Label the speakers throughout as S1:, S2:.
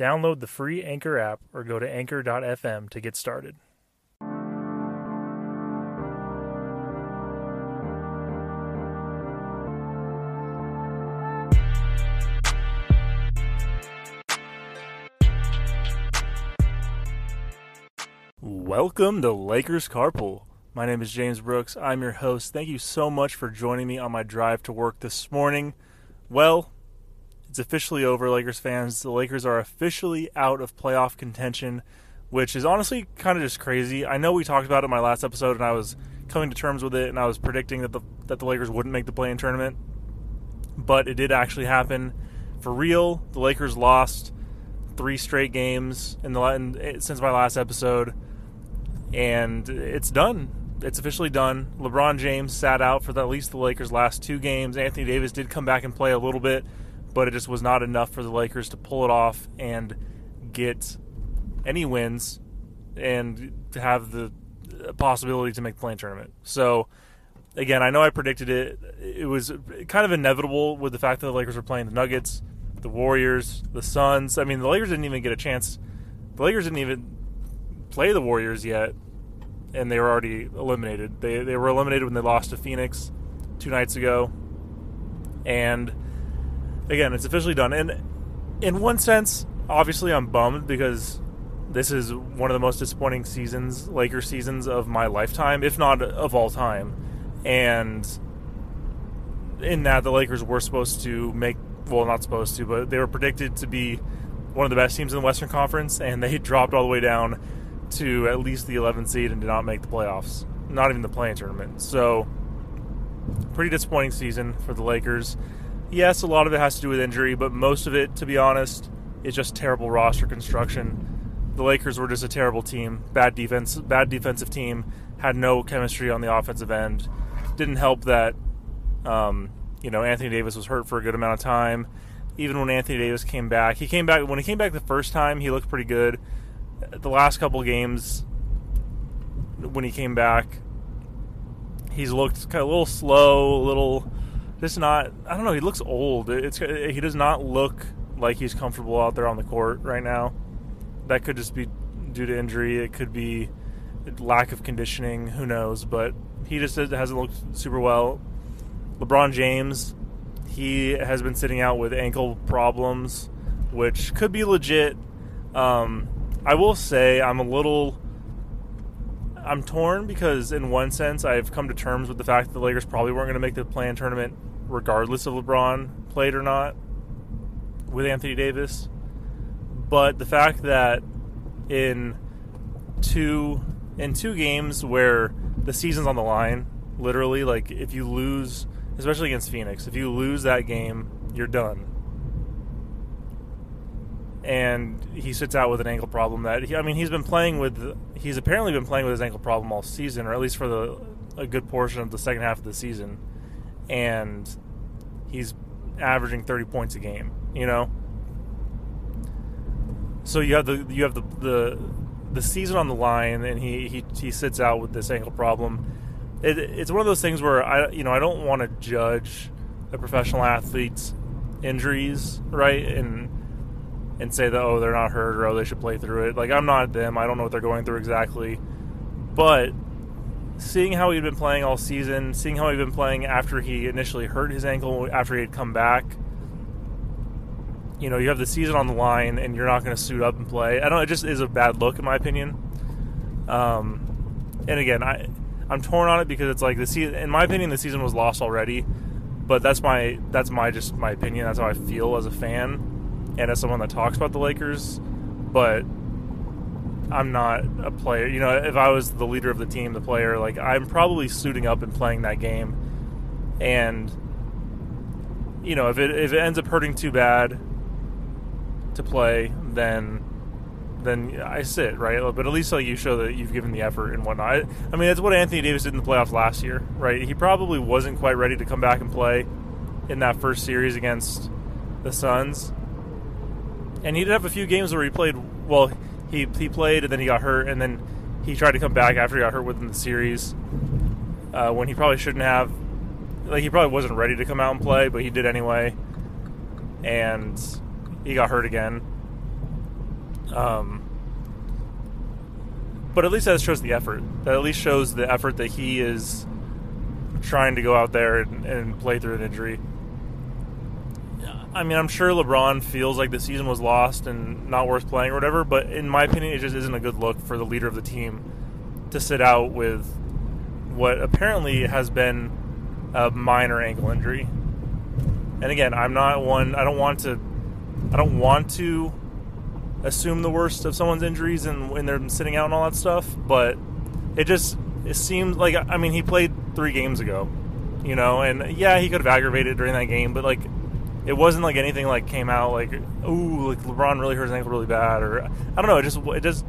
S1: Download the free Anchor app or go to anchor.fm to get started. Welcome to Lakers Carpool. My name is James Brooks. I'm your host. Thank you so much for joining me on my drive to work this morning. Well, it's officially over, Lakers fans. The Lakers are officially out of playoff contention, which is honestly kind of just crazy. I know we talked about it in my last episode, and I was coming to terms with it, and I was predicting that the that the Lakers wouldn't make the play-in tournament, but it did actually happen. For real, the Lakers lost three straight games in the in, eh, since my last episode, and it's done. It's officially done. LeBron James sat out for the, at least the Lakers' last two games. Anthony Davis did come back and play a little bit, but it just was not enough for the Lakers to pull it off and get any wins and to have the possibility to make the play-in tournament. So again, I know I predicted it. It was kind of inevitable with the fact that the Lakers were playing the Nuggets, the Warriors, the Suns. I mean, the Lakers didn't even get a chance. The Lakers didn't even play the Warriors yet, and they were already eliminated. They they were eliminated when they lost to Phoenix two nights ago, and again, it's officially done. And in one sense, obviously, I'm bummed because this is one of the most disappointing seasons, Lakers seasons of my lifetime, if not of all time. And in that, the Lakers were supposed to make, well, not supposed to, but they were predicted to be one of the best teams in the Western Conference, and they dropped all the way down to at least the 11th seed and did not make the playoffs, not even the play-in tournament. So, pretty disappointing season for the Lakers yes, a lot of it has to do with injury, but most of it, to be honest, is just terrible roster construction. The Lakers were just a terrible team, bad defense, bad defensive team, had no chemistry on the offensive end. Didn't help that, um, you know, Anthony Davis was hurt for a good amount of time. Even when Anthony Davis came back, he came back when he came back the first time, he looked pretty good. The last couple games, when he came back, he's looked kind of a little slow, a little just not. I don't know. He looks old. It's he does not look like he's comfortable out there on the court right now. That could just be due to injury. It could be lack of conditioning. Who knows? But he just hasn't looked super well. LeBron James, he has been sitting out with ankle problems, which could be legit. Um, I will say I'm a little. I'm torn because, in one sense, I've come to terms with the fact that the Lakers probably weren't going to make the play-in tournament regardless of LeBron played or not with Anthony Davis. But the fact that in two in two games where the season's on the line, literally, like if you lose, especially against Phoenix, if you lose that game, you're done. And he sits out with an ankle problem that he, I mean he's been playing with he's apparently been playing with his ankle problem all season or at least for the a good portion of the second half of the season and he's averaging 30 points a game, you know? So you have the you have the the, the season on the line and he, he he sits out with this ankle problem. It, it's one of those things where I you know, I don't want to judge a professional athlete's injuries, right? And and say that oh they're not hurt or oh they should play through it. Like I'm not them. I don't know what they're going through exactly. But seeing how he'd been playing all season, seeing how he'd been playing after he initially hurt his ankle, after he had come back. You know, you have the season on the line, and you're not going to suit up and play. I don't. It just is a bad look, in my opinion. Um, and again, I I'm torn on it because it's like the season. In my opinion, the season was lost already. But that's my that's my just my opinion. That's how I feel as a fan and as someone that talks about the Lakers. But I'm not a player. You know, if I was the leader of the team, the player, like I'm probably suiting up and playing that game. And you know, if it if it ends up hurting too bad to play, then then I sit right. But at least like you show that you've given the effort and whatnot. I, mean, that's what Anthony Davis did in the playoffs last year, right? He probably wasn't quite ready to come back and play in that first series against the Suns, and he did have a few games where he played well. He he played and then he got hurt, and then he tried to come back after he got hurt within the series uh, when he probably shouldn't have. Like he probably wasn't ready to come out and play, but he did anyway, and he got hurt again. Um, but at least that shows the effort. That at least shows the effort that he is trying to go out there and, and play through an injury. I mean, I'm sure LeBron feels like the season was lost and not worth playing or whatever, but in my opinion, it just isn't a good look for the leader of the team to sit out with what apparently has been a minor ankle injury. And again, I'm not one. I don't want to. I don't want to assume the worst of someone's injuries and when they're sitting out and all that stuff. But it just it seems like I mean he played three games ago, you know, and yeah he could have aggravated during that game, but like it wasn't like anything like came out like ooh like LeBron really hurt his ankle really bad or I don't know it just it just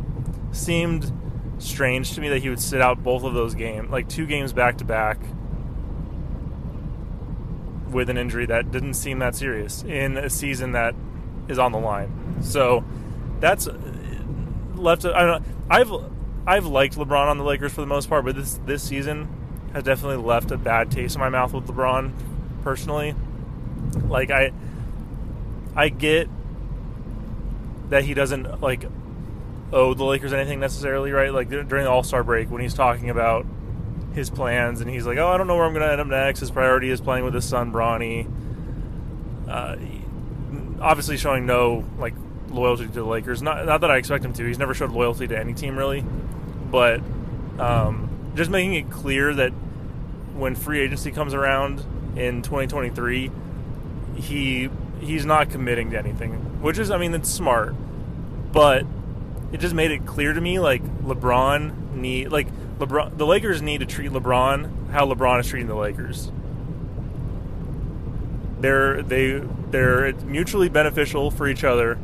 S1: seemed strange to me that he would sit out both of those games like two games back to back with an injury that didn't seem that serious in a season that is on the line. So that's uh, left. I don't. Know, I've I've liked LeBron on the Lakers for the most part, but this this season has definitely left a bad taste in my mouth with LeBron personally. Like I I get that he doesn't like owe the Lakers anything necessarily, right? Like during the All Star break when he's talking about his plans and he's like, "Oh, I don't know where I'm going to end up next." His priority is playing with his son Bronny. Uh, obviously, showing no like loyalty to the Lakers. Not not that I expect him to. He's never showed loyalty to any team really, but um, just making it clear that when free agency comes around in 2023, he he's not committing to anything, which is I mean it's smart, but it just made it clear to me like LeBron need like LeBron the Lakers need to treat LeBron how LeBron is treating the Lakers. They're they they're mutually beneficial for each other,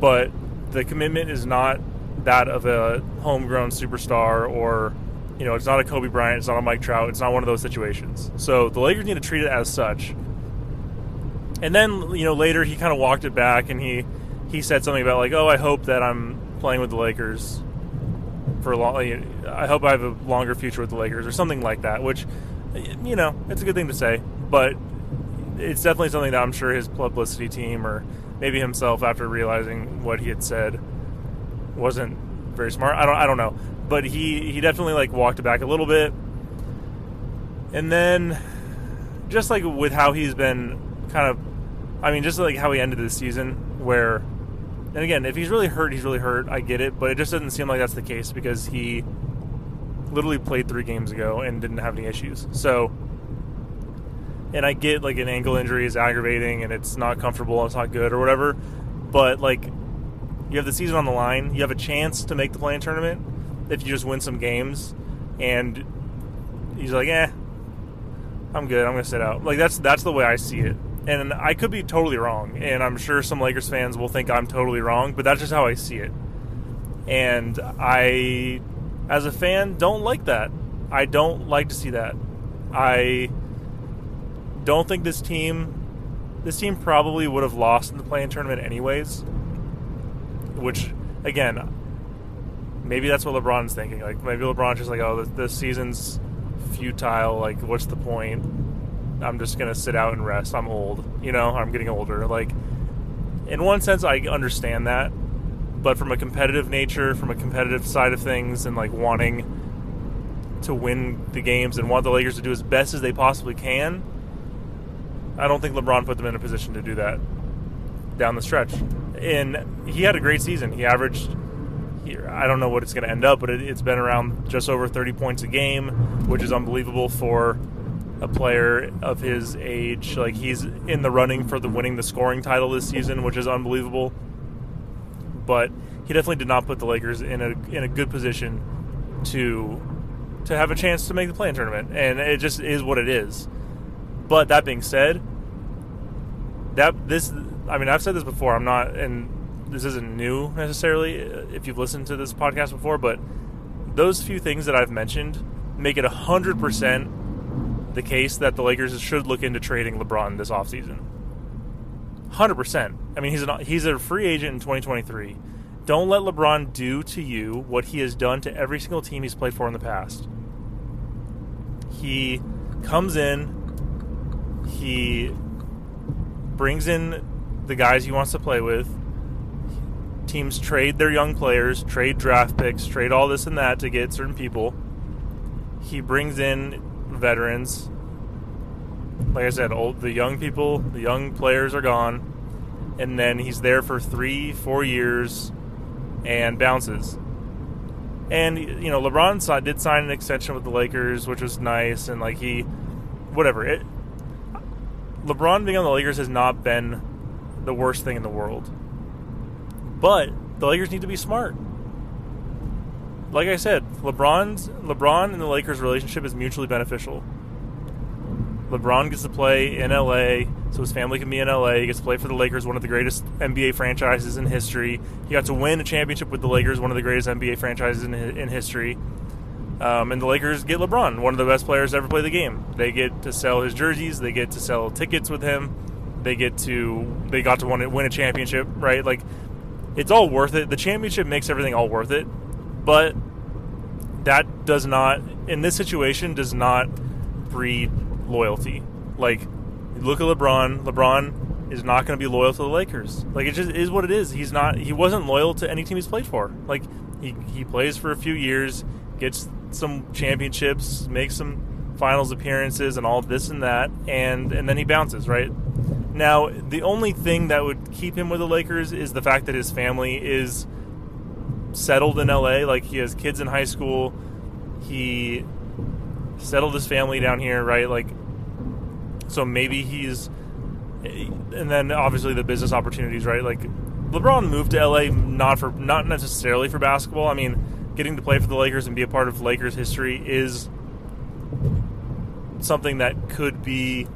S1: but the commitment is not that of a homegrown superstar or you know, it's not a Kobe Bryant, it's not a Mike Trout, it's not one of those situations. So the Lakers need to treat it as such. And then, you know, later he kind of walked it back and he he said something about like, "Oh, I hope that I'm playing with the Lakers for a long. I hope I have a longer future with the Lakers or something like that." Which, you know, it's a good thing to say, but it's definitely something that I'm sure his publicity team or maybe himself, after realizing what he had said, wasn't very smart. I don't. I don't know, but he he definitely like walked it back a little bit, and then just like with how he's been kind of I mean, just like how he ended the season, where and again, if he's really hurt, he's really hurt. I get it, but it just doesn't seem like that's the case because he literally played three games ago and didn't have any issues. So, and I get like an ankle injury is aggravating and it's not comfortable, it's not good or whatever, but like you have the season on the line, you have a chance to make the play-in tournament if you just win some games, and he's like, eh, I'm good, I'm gonna sit out. Like that's that's the way I see it and I could be totally wrong, and I'm sure some Lakers fans will think I'm totally wrong, but that's just how I see it. And I, as a fan, don't like that. I don't like to see that. I don't think this team, this team probably would have lost in the play-in tournament anyways. Which, again, maybe that's what LeBron's thinking. Like maybe LeBron's just like, oh, this, season's futile. Like, what's the point? I'm just gonna sit out and rest. I'm old, you know. I'm getting older. Like, in one sense, I understand that, but from a competitive nature, from a competitive side of things, and like wanting to win the games and want the Lakers to do as best as they possibly can, I don't think LeBron put them in a position to do that down the stretch. And he had a great season. He averaged. Here I don't know what it's going to end up, but it, it's been around just over 30 points a game, which is unbelievable for a player of his age. Like he's in the running for the winning the scoring title this season, which is unbelievable. But he definitely did not put the Lakers in a in a good position to to have a chance to make the play-in tournament, and it just is what it is. But that being said, that this I mean I've said this before. I'm not and this isn't new necessarily uh, if you've listened to this podcast before, but those few things that I've mentioned make it 100% the case that the Lakers should look into trading LeBron this offseason. 100%. I mean, he's an, he's a free agent in 2023. Don't let LeBron do to you what he has done to every single team he's played for in the past. He comes in, he brings in the guys he wants to play with. Teams trade their young players, trade draft picks, trade all this and that to get certain people. He brings in veterans. Like I said, old, the young people, the young players are gone. And then he's there for three, four years and bounces. And, you know, LeBron did sign an extension with the Lakers, which was nice. And, like, he, whatever. It, LeBron being on the Lakers has not been the worst thing in the world. But the Lakers need to be smart. Like I said, LeBron's LeBron and the Lakers relationship is mutually beneficial. LeBron gets to play in LA, so his family can be in LA. He gets to play for the Lakers, one of the greatest NBA franchises in history. He got to win a championship with the Lakers, one of the greatest NBA franchises in, in history. Um, and the Lakers get LeBron, one of the best players to ever play the game. They get to sell his jerseys. They get to sell tickets with him. They get to they got to win a championship, right? Like it's all worth it. The championship makes everything all worth it, but that does not in this situation does not breed loyalty. Like look at LeBron. LeBron is not going to be loyal to the Lakers. Like it just is what it is. He's not. He wasn't loyal to any team he's played for. Like he he plays for a few years, gets some championships, makes some finals appearances, and all this and that, and and then he bounces. Right now, the only thing that would keep him with the Lakers is the fact that his family is settled in LA. Like he has kids in high school. He settled his family down here, right? Like, so maybe he's, and then obviously the business opportunities, right? Like, LeBron moved to LA not for not necessarily for basketball. I mean, getting to play for the Lakers and be a part of Lakers history is something that could be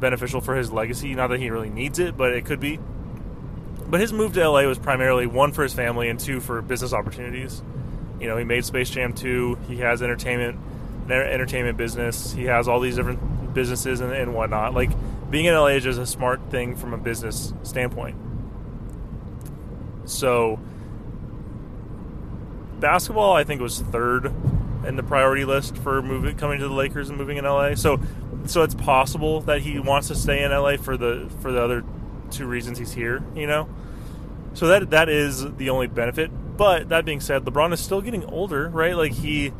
S1: beneficial for his legacy. Not that he really needs it, but it could be. But his move to LA was primarily one for his family and two for business opportunities. You know, he made Space Jam 2. He has entertainment, entertainment business. He has all these different businesses and, and whatnot. Like being in LA is just a smart thing from a business standpoint. So basketball, I think, was third in the priority list for moving coming to the Lakers and moving in LA. So, so it's possible that he wants to stay in LA for the for the other two reasons he's here. You know, so that that is the only benefit. But that being said, LeBron is still getting older, right? Like he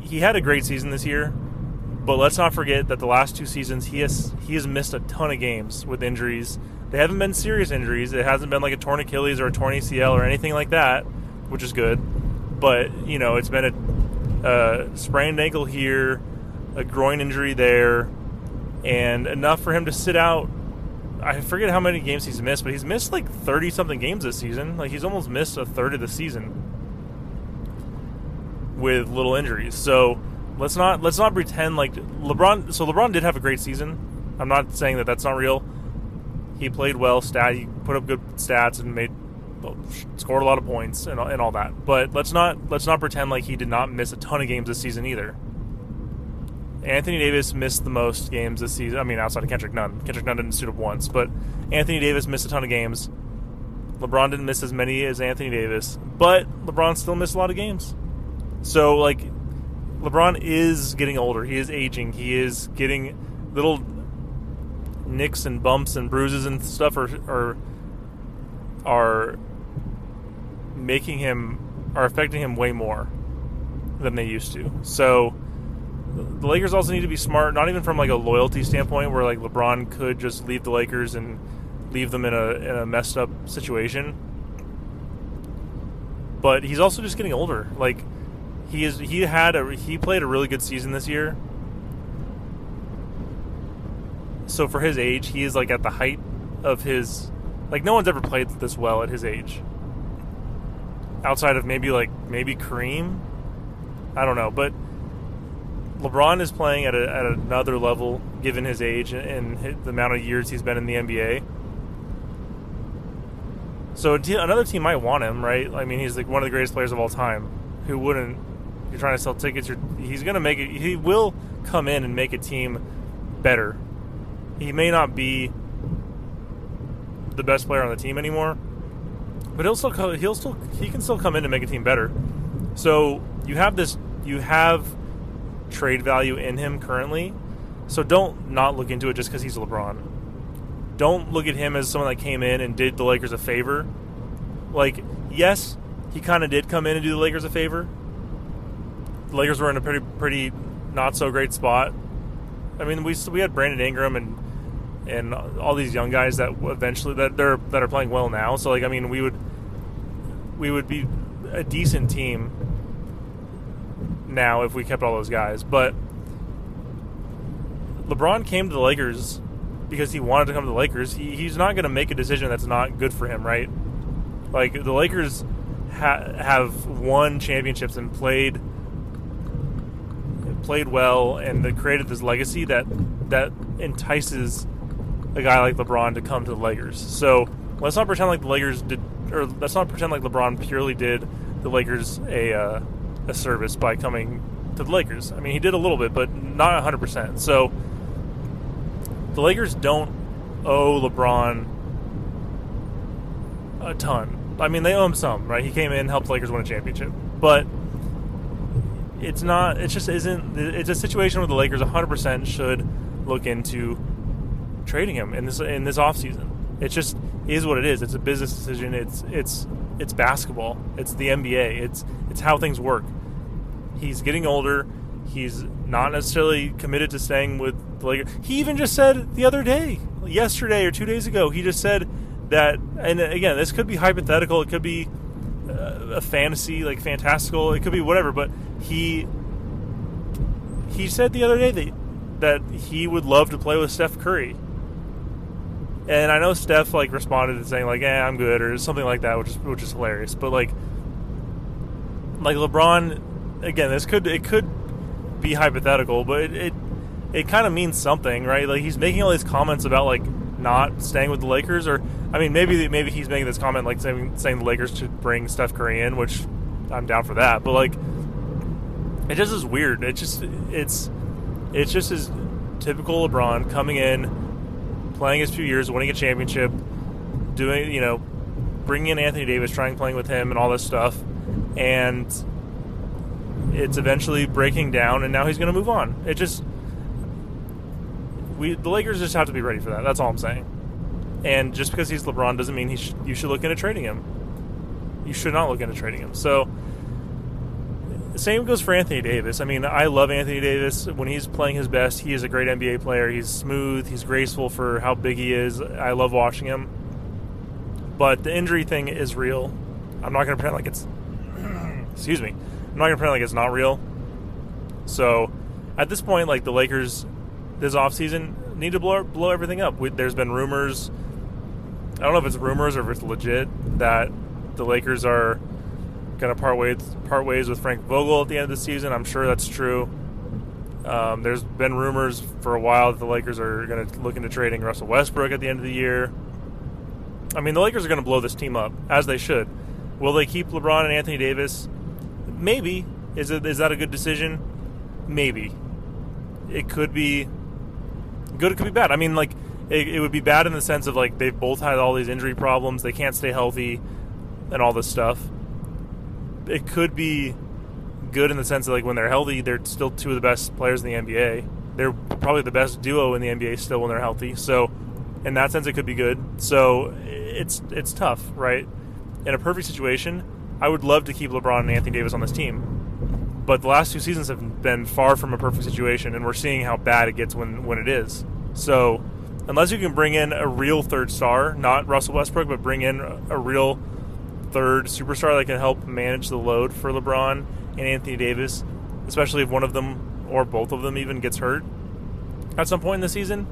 S1: he had a great season this year, but let's not forget that the last two seasons he has he has missed a ton of games with injuries. They haven't been serious injuries. It hasn't been like a torn Achilles or a torn ACL or anything like that which is good. But you know, it's been a, a sprained ankle here, a groin injury there, and enough for him to sit out. I forget how many games he's missed, but he's missed like thirty something games this season. Like he's almost missed a third of the season with little injuries. So let's not let's not pretend like LeBron. So LeBron did have a great season. I'm not saying that that's not real. He played well, stat. He put up good stats and made scored a lot of points and, and all that. But let's not let's not pretend like he did not miss a ton of games this season either. Anthony Davis missed the most games this season. I mean, outside of Kendrick Nunn. Kendrick Nunn didn't suit up once, but Anthony Davis missed a ton of games. LeBron didn't miss as many as Anthony Davis, but LeBron still missed a lot of games. So, like, LeBron is getting older. He is aging. He is getting little nicks and bumps and bruises and stuff are are, are making him are affecting him way more than they used to. So the Lakers also need to be smart, not even from like a loyalty standpoint, where like LeBron could just leave the Lakers and leave them in a in a messed up situation. But he's also just getting older. Like he is he had a he played a really good season this year. So for his age, he is like at the height of his like no one's ever played this well at his age outside of maybe like maybe Kareem. I don't know, but LeBron is playing at, a, at another level given his age and, the amount of years he's been in the NBA. So another team might want him, right? I mean, he's like one of the greatest players of all time. Who wouldn't? You're trying to sell tickets. You're, he's going to make it. He will come in and make a team better. He may not be the best player on the team anymore, but he'll still he'll still he can still come in and make a team better. So you have this you have trade value in him currently. So don't not look into it just because he's LeBron don't look at him as someone that came in and did the Lakers a favor. Like, yes, he kind of did come in and do the Lakers a favor. The Lakers were in a pretty, pretty not so great spot. I mean, we we had Brandon Ingram and and all these young guys that eventually that they're that are playing well now. So like, I mean, we would we would be a decent team now if we kept all those guys. But LeBron came to the Lakers because he wanted to come to the Lakers, he, he's not going to make a decision that's not good for him, right? Like the Lakers ha- have won championships and played played well, and created this legacy that that entices a guy like LeBron to come to the Lakers. So let's not pretend like the Lakers did, or let's not pretend like LeBron purely did the Lakers a uh, a service by coming to the Lakers. I mean, he did a little bit, but not 100. percent So the Lakers don't owe LeBron a ton. I mean, they owe him some, right? He came in, helped the Lakers win a championship, but it's not. It just isn't. It's a situation where the Lakers 100% should look into trading him in this in this offseason. It just is what it is. It's a business decision. It's it's it's basketball. It's the NBA. It's it's how things work. He's getting older. He's not necessarily committed to staying with the Lakers. He even just said the other day, yesterday or two days ago, he just said that. And again, this could be hypothetical. It could be uh, a fantasy, like fantastical. It could be whatever. But he he said the other day that that he would love to play with Steph Curry. And I know Steph like responded to saying like, "Yeah, I'm good" or something like that, which is which is hilarious. But like, like LeBron, again, this could it could be hypothetical, but it it, it kind of means something, right? Like he's making all these comments about like not staying with the Lakers, or I mean, maybe maybe he's making this comment like saying saying the Lakers should bring Steph Curry in, which I'm down for that. But like, it just is weird. It just it's it's just as typical LeBron coming in, playing his few years, winning a championship, doing you know, bringing in Anthony Davis, trying playing with him, and all this stuff, and it's eventually breaking down, and now he's going to move on. It just we the Lakers just have to be ready for that. That's all I'm saying. And just because he's LeBron doesn't mean he sh- you should look into trading him. You should not look into trading him. So same goes for Anthony Davis. I mean, I love Anthony Davis when he's playing his best. He is a great NBA player. He's smooth. He's graceful for how big he is. I love watching him. But the injury thing is real. I'm not going to pretend like it's. excuse me. I'm not gonna pretend like it's not real. So at this point, like the Lakers this offseason need to blow blow everything up. We, there's been rumors. I don't know if it's rumors or if it's legit that the Lakers are going to part ways part ways with Frank Vogel at the end of the season. I'm sure that's true. Um, there's been rumors for a while that the Lakers are going to look into trading Russell Westbrook at the end of the year. I mean, the Lakers are going to blow this team up as they should. Will they keep LeBron and Anthony Davis? Maybe. Is it is that a good decision? Maybe. It could be good. It could be bad. I mean, like it, it would be bad in the sense of like they've both had all these injury problems. They can't stay healthy, and all this stuff. It could be good in the sense that like when they're healthy, they're still two of the best players in the NBA. They're probably the best duo in the NBA still when they're healthy. So, in that sense, it could be good. So, it's it's tough, right? In a perfect situation, I would love to keep LeBron and Anthony Davis on this team. But the last two seasons have been far from a perfect situation, and we're seeing how bad it gets when, when it is. So, unless you can bring in a real third star, not Russell Westbrook, but bring in a real third superstar that can help manage the load for LeBron and Anthony Davis, especially if one of them or both of them even gets hurt at some point in the season,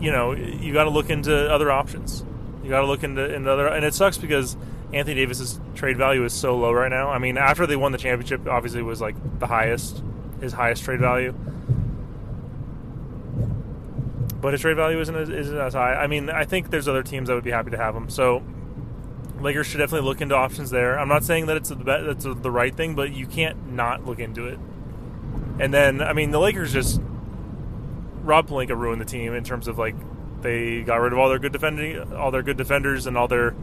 S1: you know, you got to look into other options. You got to look into, into other, and it sucks because Anthony Davis's trade value is so low right now. I mean, after they won the championship, obviously it was like the highest, his highest trade value. but his trade value isn't as, isn't as high. I mean, I think there's other teams that would be happy to have him. So Lakers should definitely look into options there. I'm not saying that it's the that's the right thing, but you can't not look into it. And then, I mean, the Lakers just Rob Pelinka ruined the team in terms of like they got rid of all their good defending, all their good defenders, and all their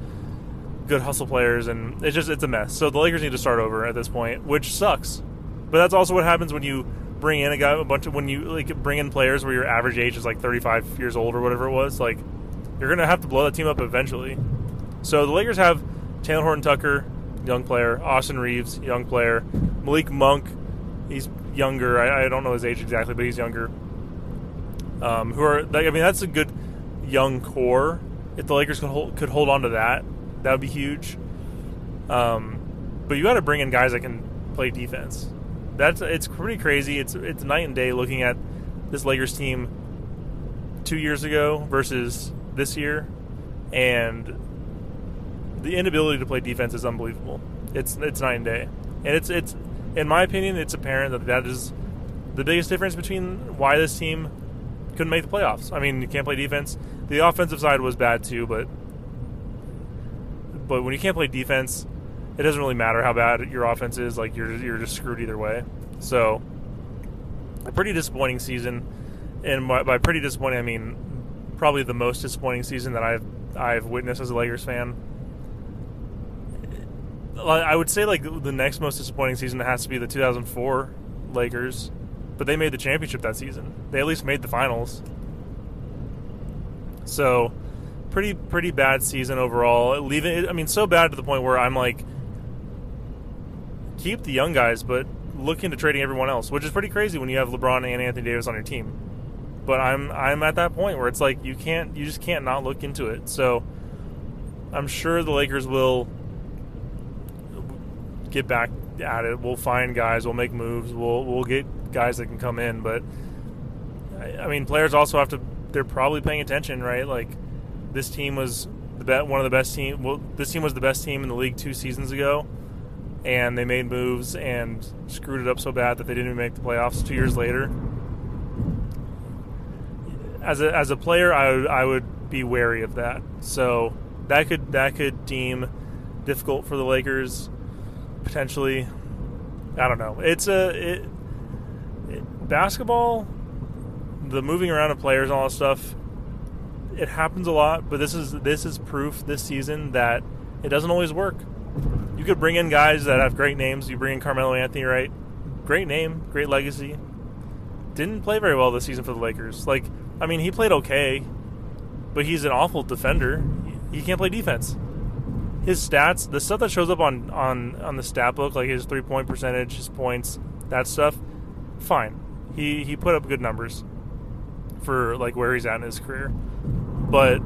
S1: good hustle players, and it's just it's a mess. So the Lakers need to start over at this point, which sucks. But that's also what happens when you bring in a guy a bunch of when you like bring in players where your average age is like 35 years old or whatever it was. Like you're gonna have to blow that team up eventually. So the Lakers have Talen Horton Tucker, young player, Austin Reaves, young player, Malik Monk, he's younger. I, I don't know his age exactly, but he's younger. Um, who are I mean that's a good young core. If the Lakers could hold, could hold on to that, that would be huge. Um, but you got to bring in guys that can play defense. That's it's pretty crazy. It's it's night and day looking at this Lakers team two years ago versus this year, and the inability to play defense is unbelievable. It's it's night and day, and it's it's in my opinion, it's apparent that that is the biggest difference between why this team couldn't make the playoffs. I mean, you can't play defense. The offensive side was bad too, but but when you can't play defense, it doesn't really matter how bad your offense is. Like you're you're just screwed either way. So, a pretty disappointing season, and by, by pretty disappointing, I mean probably the most disappointing season that I've I've witnessed as a Lakers fan. I would say like the next most disappointing season has to be the 2004 Lakers but they made the championship that season. They at least made the finals. So, pretty pretty bad season overall. Leaving, I mean, so bad to the point where I'm like, keep the young guys, but look into trading everyone else, which is pretty crazy when you have LeBron and Anthony Davis on your team. But I'm I'm at that point where it's like you can't you just can't not look into it. So, I'm sure the Lakers will get back at it. We'll find guys. We'll make moves. We'll we'll get guys that can come in. But I mean, players also have to. They're probably paying attention, right? Like this team was the bet one of the best team. Well, this team was the best team in the league two seasons ago, and they made moves and screwed it up so bad that they didn't even make the playoffs two years later. As a as a player, I would, I would be wary of that. So that could that could deem difficult for the Lakers potentially. I don't know. It's a it, basketball, the moving around of players and all that stuff, it happens a lot. But this is this is proof this season that it doesn't always work. You could bring in guys that have great names. You bring in Carmelo Anthony, right? Great name, great legacy. Didn't play very well this season for the Lakers. Like, I mean, he played okay, but he's an awful defender. He can't play defense. His stats, the stuff that shows up on on on the stat book, like his three point percentage, his points, that stuff, fine he he put up good numbers for like where he's at in his career. But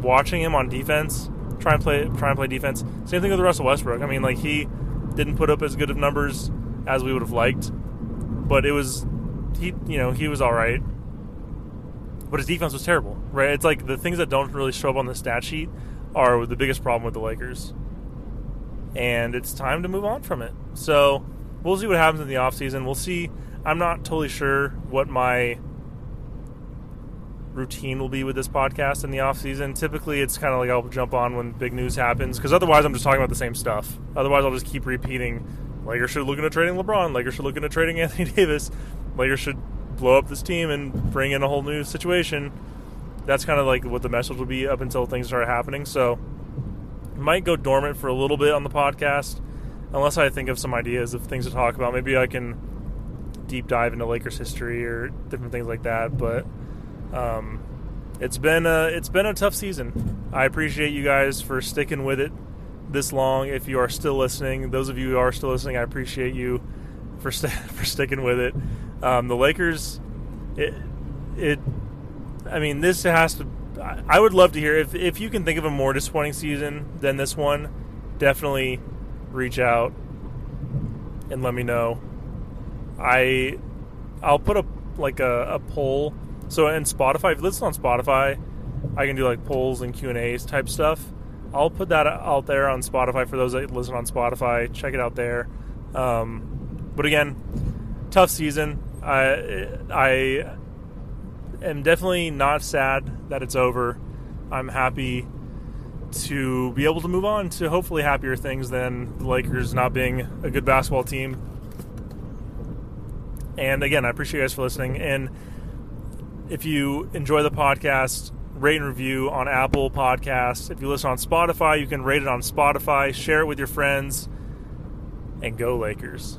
S1: watching him on defense, try and play try and play defense. Same thing with Russell Westbrook. I mean, like he didn't put up as good of numbers as we would have liked, but it was he you know he was all right. But his defense was terrible, right? It's like the things that don't really show up on the stat sheet are the biggest problem with the Lakers. And it's time to move on from it. So we'll see what happens in the offseason. We'll see I'm not totally sure what my routine will be with this podcast in the off season. Typically, it's kind of like I'll jump on when big news happens because otherwise, I'm just talking about the same stuff. Otherwise, I'll just keep repeating. Lakers should look into trading LeBron. Lakers should look into trading Anthony Davis. Lakers should blow up this team and bring in a whole new situation. That's kind of like what the message will be up until things start happening. So, might go dormant for a little bit on the podcast, unless I think of some ideas of things to talk about. Maybe I can deep dive into Lakers history or different things like that. But um, it's been a it's been a tough season. I appreciate you guys for sticking with it this long. If you are still listening, those of you who are still listening, I appreciate you for st- for sticking with it. Um, the Lakers, it, it, I mean, this has to. I would love to hear if if you can think of a more disappointing season than this one. Definitely reach out and let me know. I I'll put a like a, a poll. So in Spotify, if you listen on Spotify, I can do like polls and Q and A's type stuff. I'll put that out there on Spotify for those that listen on Spotify. Check it out there. Um, but again, tough season. I I am definitely not sad that it's over. I'm happy to be able to move on to hopefully happier things than the Lakers not being a good basketball team. And again, I appreciate you guys for listening. And if you enjoy the podcast, rate and review on Apple Podcasts. If you listen on Spotify, you can rate it on Spotify, share it with your friends, and go Lakers.